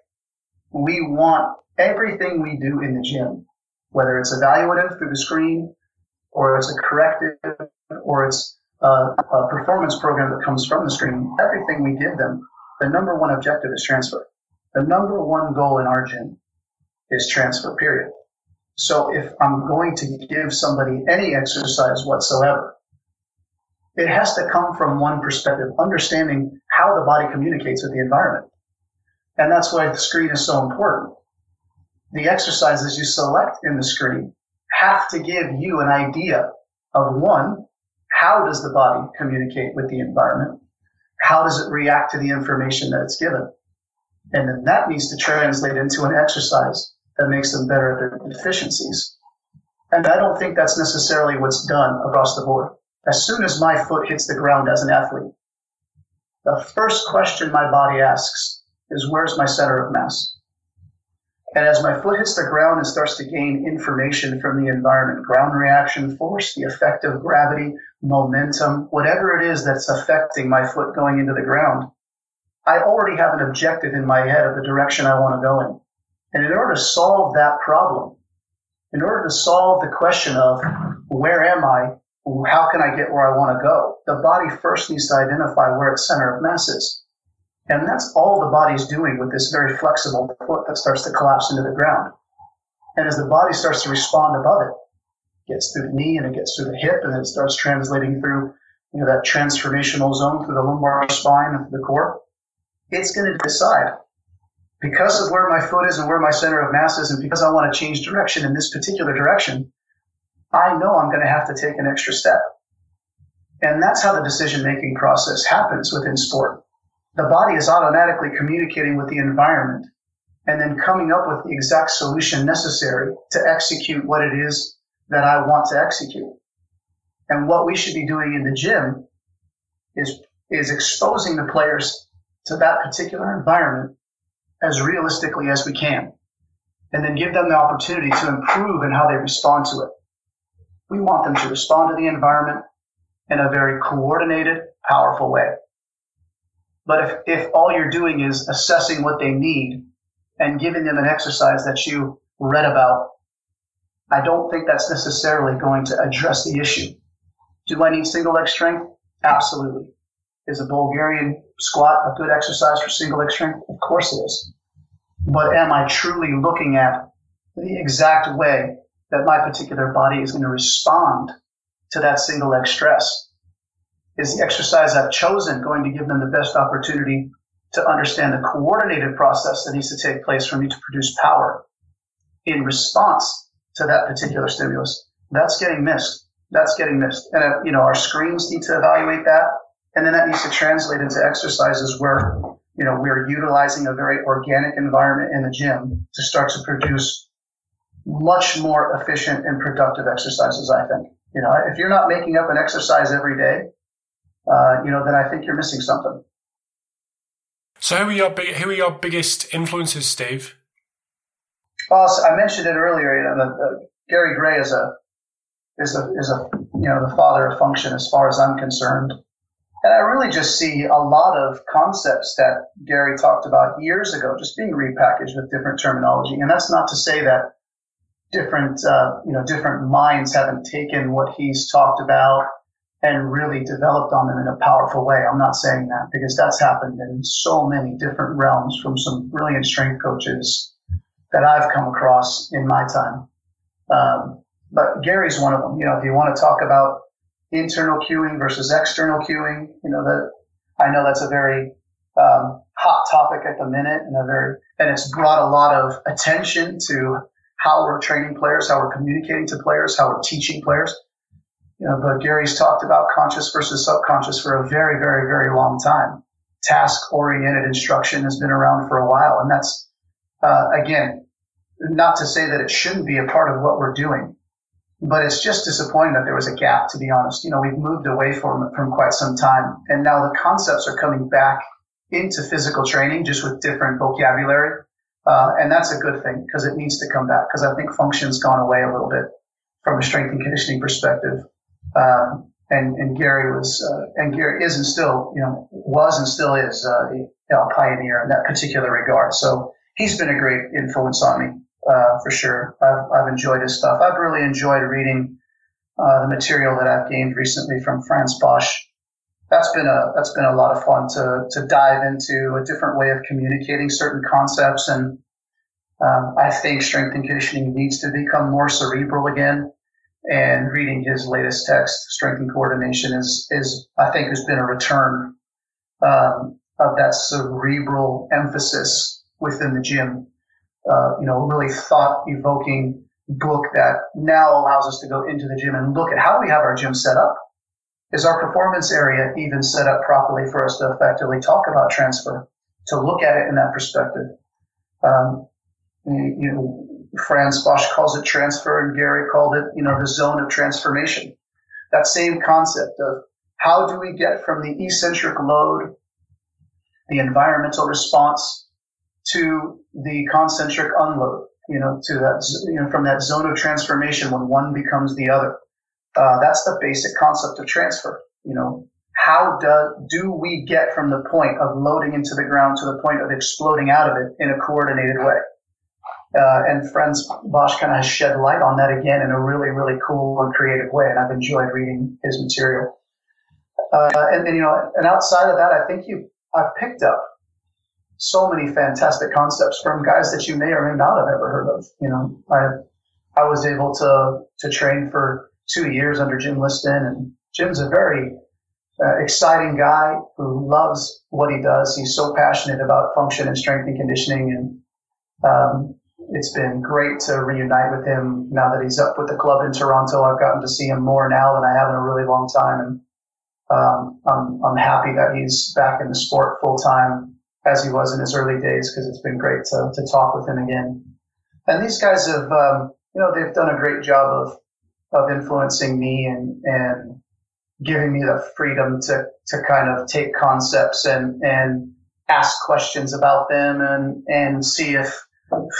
We want everything we do in the gym, whether it's evaluative through the screen, or it's a corrective, or it's a, a performance program that comes from the screen, everything we give them, the number one objective is transfer. The number one goal in gym is transfer, period. So if I'm going to give somebody any exercise whatsoever, it has to come from one perspective, understanding how the body communicates with the environment. And that's why the screen is so important. The exercises you select in the screen have to give you an idea of one, how does the body communicate with the environment? How does it react to the information that it's given? And then that needs to translate into an exercise that makes them better at their deficiencies. And I don't think that's necessarily what's done across the board. As soon as my foot hits the ground as an athlete, the first question my body asks is where's my center of mass? And as my foot hits the ground and starts to gain information from the environment, ground reaction force, the effect of gravity, momentum, whatever it is that's affecting my foot going into the ground, I already have an objective in my head of the direction I want to go in. And in order to solve that problem, in order to solve the question of where am I, how can I get where I want to go, the body first needs to identify where its center of mass is. And that's all the body's doing with this very flexible foot that starts to collapse into the ground. And as the body starts to respond above it, gets through the knee and it gets through the hip and then it starts translating through you know, that transformational zone through the lumbar spine and through the core. It's going to decide because of where my foot is and where my center of mass is, and because I want to change direction in this particular direction, I know I'm going to have to take an extra step. And that's how the decision making process happens within sport the body is automatically communicating with the environment and then coming up with the exact solution necessary to execute what it is that I want to execute. And what we should be doing in the gym is, is exposing the players to that particular environment as realistically as we can. And then give them the opportunity to improve in how they respond to it. We want them to respond to the environment in a very coordinated, powerful way. But if, if all you're doing is assessing what they need and giving them an exercise that you read about, I don't think that's necessarily going to address the issue. Do I need single leg strength? Absolutely. Is a Bulgarian squat a good exercise for single leg strength? Of course it is. But am I truly looking at the exact way that my particular body is going to respond to that single leg stress? is the exercise I've chosen going to give them the best opportunity to understand the coordinated process that needs to take place for me to produce power in response to that particular stimulus? That's getting missed. That's getting missed. And, uh, you know, our screens need to evaluate that. And then that needs to translate into exercises where, you know, we're utilizing a very organic environment in the gym to start to produce much more efficient and productive exercises, I think. You know, if you're not making up an exercise every day, uh, you know, then I think you're missing something. So, who are your big, who are your biggest influences, Steve? Well, so I mentioned it earlier. You know, the, the, Gary Gray is a is a is a you know the father of function as far as I'm concerned. And I really just see a lot of concepts that Gary talked about years ago just being repackaged with different terminology. And that's not to say that different uh, you know different minds haven't taken what he's talked about and really developed on them in a powerful way. I'm not saying that because that's happened in so many different realms from some brilliant strength coaches that I've come across in my time. Um, but Gary's one of them. You know, if you want to talk about internal cueing versus external cueing, you know that I know that's a very um, hot topic at the minute, and a very and it's brought a lot of attention to how we're training players, how we're communicating to players, how we're teaching players. You know, but Gary's talked about conscious versus subconscious for a very, very, very long time. Task oriented instruction has been around for a while. And that's, uh, again, not to say that it shouldn't be a part of what we're doing, but it's just disappointing that there was a gap, to be honest. You know, we've moved away from from quite some time. And now the concepts are coming back into physical training just with different vocabulary. Uh, and that's a good thing because it needs to come back because I think function's gone away a little bit from a strength and conditioning perspective. Um, and, and Gary was, uh, and Gary is and still, you know, was and still is uh, a pioneer in that particular regard. So he's been a great influence on me uh, for sure. I've, I've enjoyed his stuff. I've really enjoyed reading uh, the material that I've gained recently from Franz Bosch. That's been a that's been a lot of fun to to dive into a different way of communicating certain concepts, and um, I think strength and conditioning needs to become more cerebral again and reading his latest text, Strength and Coordination, is is I think has been a return um, of that cerebral emphasis within the gym. Uh, you know, really thought evoking book that now allows us to go into the gym and look at how we have our gym set up. Is our performance area even set up properly for us to effectively talk about transfer? To look at it in that perspective. Um, you know, Franz Bosch calls it transfer, and Gary called it, you know, the zone of transformation. That same concept of how do we get from the eccentric load, the environmental response, to the concentric unload, you know, to that, you know, from that zone of transformation when one becomes the other. Uh, that's the basic concept of transfer. You know, how do, do we get from the point of loading into the ground to the point of exploding out of it in a coordinated way? Uh, and Franz Bosch kind of has shed light on that again in a really, really cool and creative way. And I've enjoyed reading his material. Uh, and, and, you know, and outside of that, I think you, I've picked up so many fantastic concepts from guys that you may or may not have ever heard of. You know, I, I was able to, to train for two years under Jim Liston and Jim's a very uh, exciting guy who loves what he does. He's so passionate about function and strength and conditioning and, um, it's been great to reunite with him now that he's up with the club in Toronto. I've gotten to see him more now than I have in a really long time, and um, I'm, I'm happy that he's back in the sport full time as he was in his early days because it's been great to, to talk with him again. And these guys have, um, you know, they've done a great job of of influencing me and and giving me the freedom to to kind of take concepts and and ask questions about them and and see if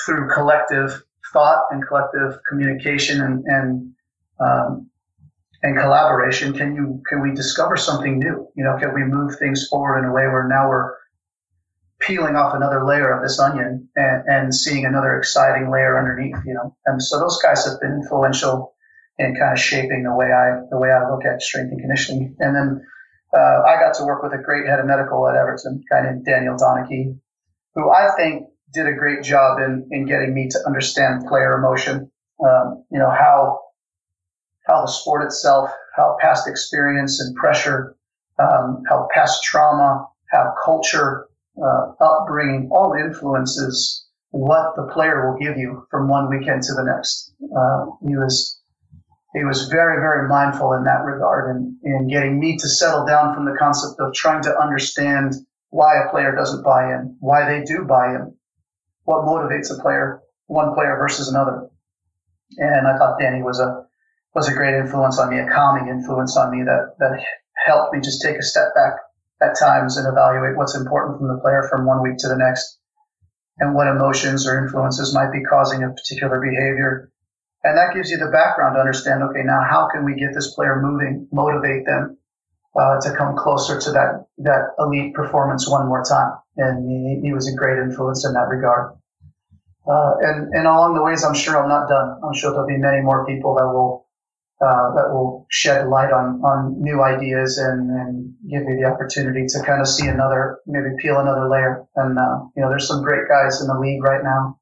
through collective thought and collective communication and and um, and collaboration can you can we discover something new you know can we move things forward in a way where now we're peeling off another layer of this onion and, and seeing another exciting layer underneath you know and so those guys have been influential in kind of shaping the way I the way I look at strength and conditioning and then uh, I got to work with a great head of medical at Everton, a guy named Daniel Donachie, who I think did a great job in, in getting me to understand player emotion. Um, you know, how, how the sport itself, how past experience and pressure, um, how past trauma, how culture, uh, upbringing, all influences what the player will give you from one weekend to the next. Uh, he was, he was very, very mindful in that regard and in, in getting me to settle down from the concept of trying to understand why a player doesn't buy in, why they do buy in, what motivates a player, one player versus another. And I thought Danny was a was a great influence on me, a calming influence on me that that helped me just take a step back at times and evaluate what's important from the player from one week to the next, and what emotions or influences might be causing a particular behavior. And that gives you the background to understand. Okay, now how can we get this player moving, motivate them uh, to come closer to that that elite performance one more time? and he, he was a great influence in that regard. Uh, and and along the ways, I'm sure I'm not done. I'm sure there'll be many more people that will uh, that will shed light on on new ideas and, and give you the opportunity to kind of see another, maybe peel another layer. And uh, you know, there's some great guys in the league right now.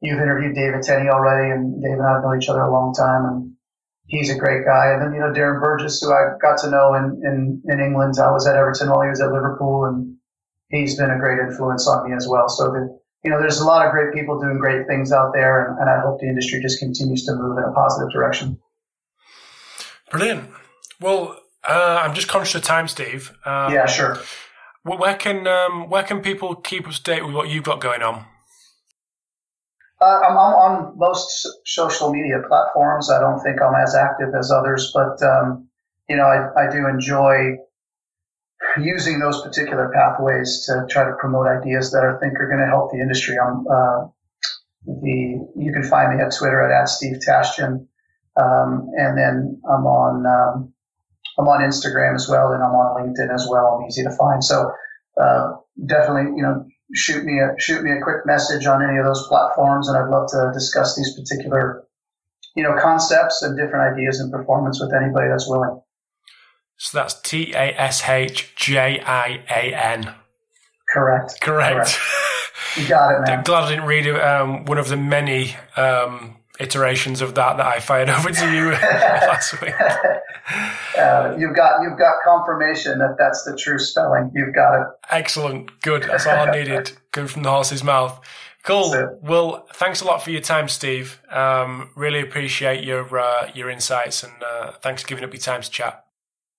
You've interviewed David Tenney already, and Dave and I have known each other a long time, and he's a great guy. And then you know Darren Burgess, who I got to know in in, in England. I was at Everton while he was at Liverpool, and he's been a great influence on me as well. So that you know, there's a lot of great people doing great things out there, and, and I hope the industry just continues to move in a positive direction. Brilliant. Well, uh, I'm just conscious of time, Steve. Um, yeah, sure. Where can um, where can people keep up to date with what you've got going on? Uh, I'm, I'm, on most social media platforms. I don't think I'm as active as others, but um, you know, I, I do enjoy using those particular pathways to try to promote ideas that I think are going to help the industry. I'm, uh, the you can find me at Twitter at, at Steve Tashjian, um, and then I'm on um, I'm on Instagram as well, and I'm on LinkedIn as well. I'm easy to find, so uh, definitely you know shoot me a shoot me a quick message on any of those platforms, and I'd love to discuss these particular you know concepts and different ideas and performance with anybody that's willing. So that's T A S H J I A N. Correct. Correct. Correct. You got it, man. I'm glad I didn't read um, one of the many um, iterations of that that I fired over to you last week. Uh, you've got you've got confirmation that that's the true spelling. You've got it. Excellent. Good. That's all I needed. Good from the horse's mouth. Cool. Well, thanks a lot for your time, Steve. Um, really appreciate your uh, your insights and uh, thanks for giving up your time to chat.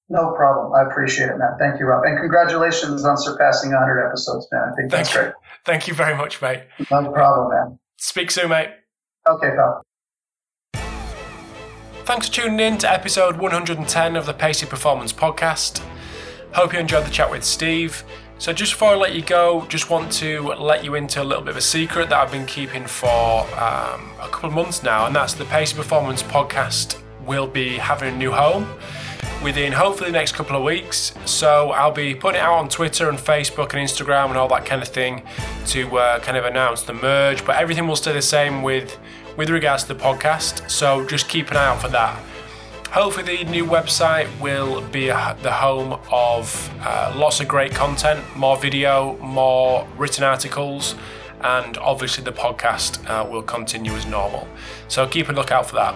No problem. I appreciate it, man. Thank you, Rob. And congratulations on surpassing 100 episodes, man. I think Thank that's you. great. Thank you very much, mate. No problem, man. Speak soon, mate. Okay, pal. Thanks for tuning in to episode 110 of the Pacey Performance Podcast. Hope you enjoyed the chat with Steve. So, just before I let you go, just want to let you into a little bit of a secret that I've been keeping for um, a couple of months now, and that's the Pacey Performance Podcast will be having a new home within hopefully the next couple of weeks. So I'll be putting it out on Twitter and Facebook and Instagram and all that kind of thing to uh, kind of announce the merge. But everything will stay the same with with regards to the podcast. So just keep an eye out for that. Hopefully, the new website will be the home of uh, lots of great content, more video, more written articles, and obviously the podcast uh, will continue as normal. So keep a lookout for that.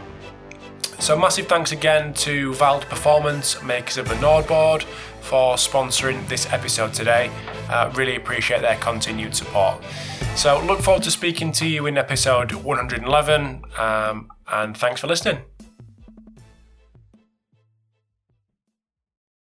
So massive thanks again to Vald Performance, makers of the NordBord, for sponsoring this episode today. Uh, really appreciate their continued support. So look forward to speaking to you in episode 111, um, and thanks for listening.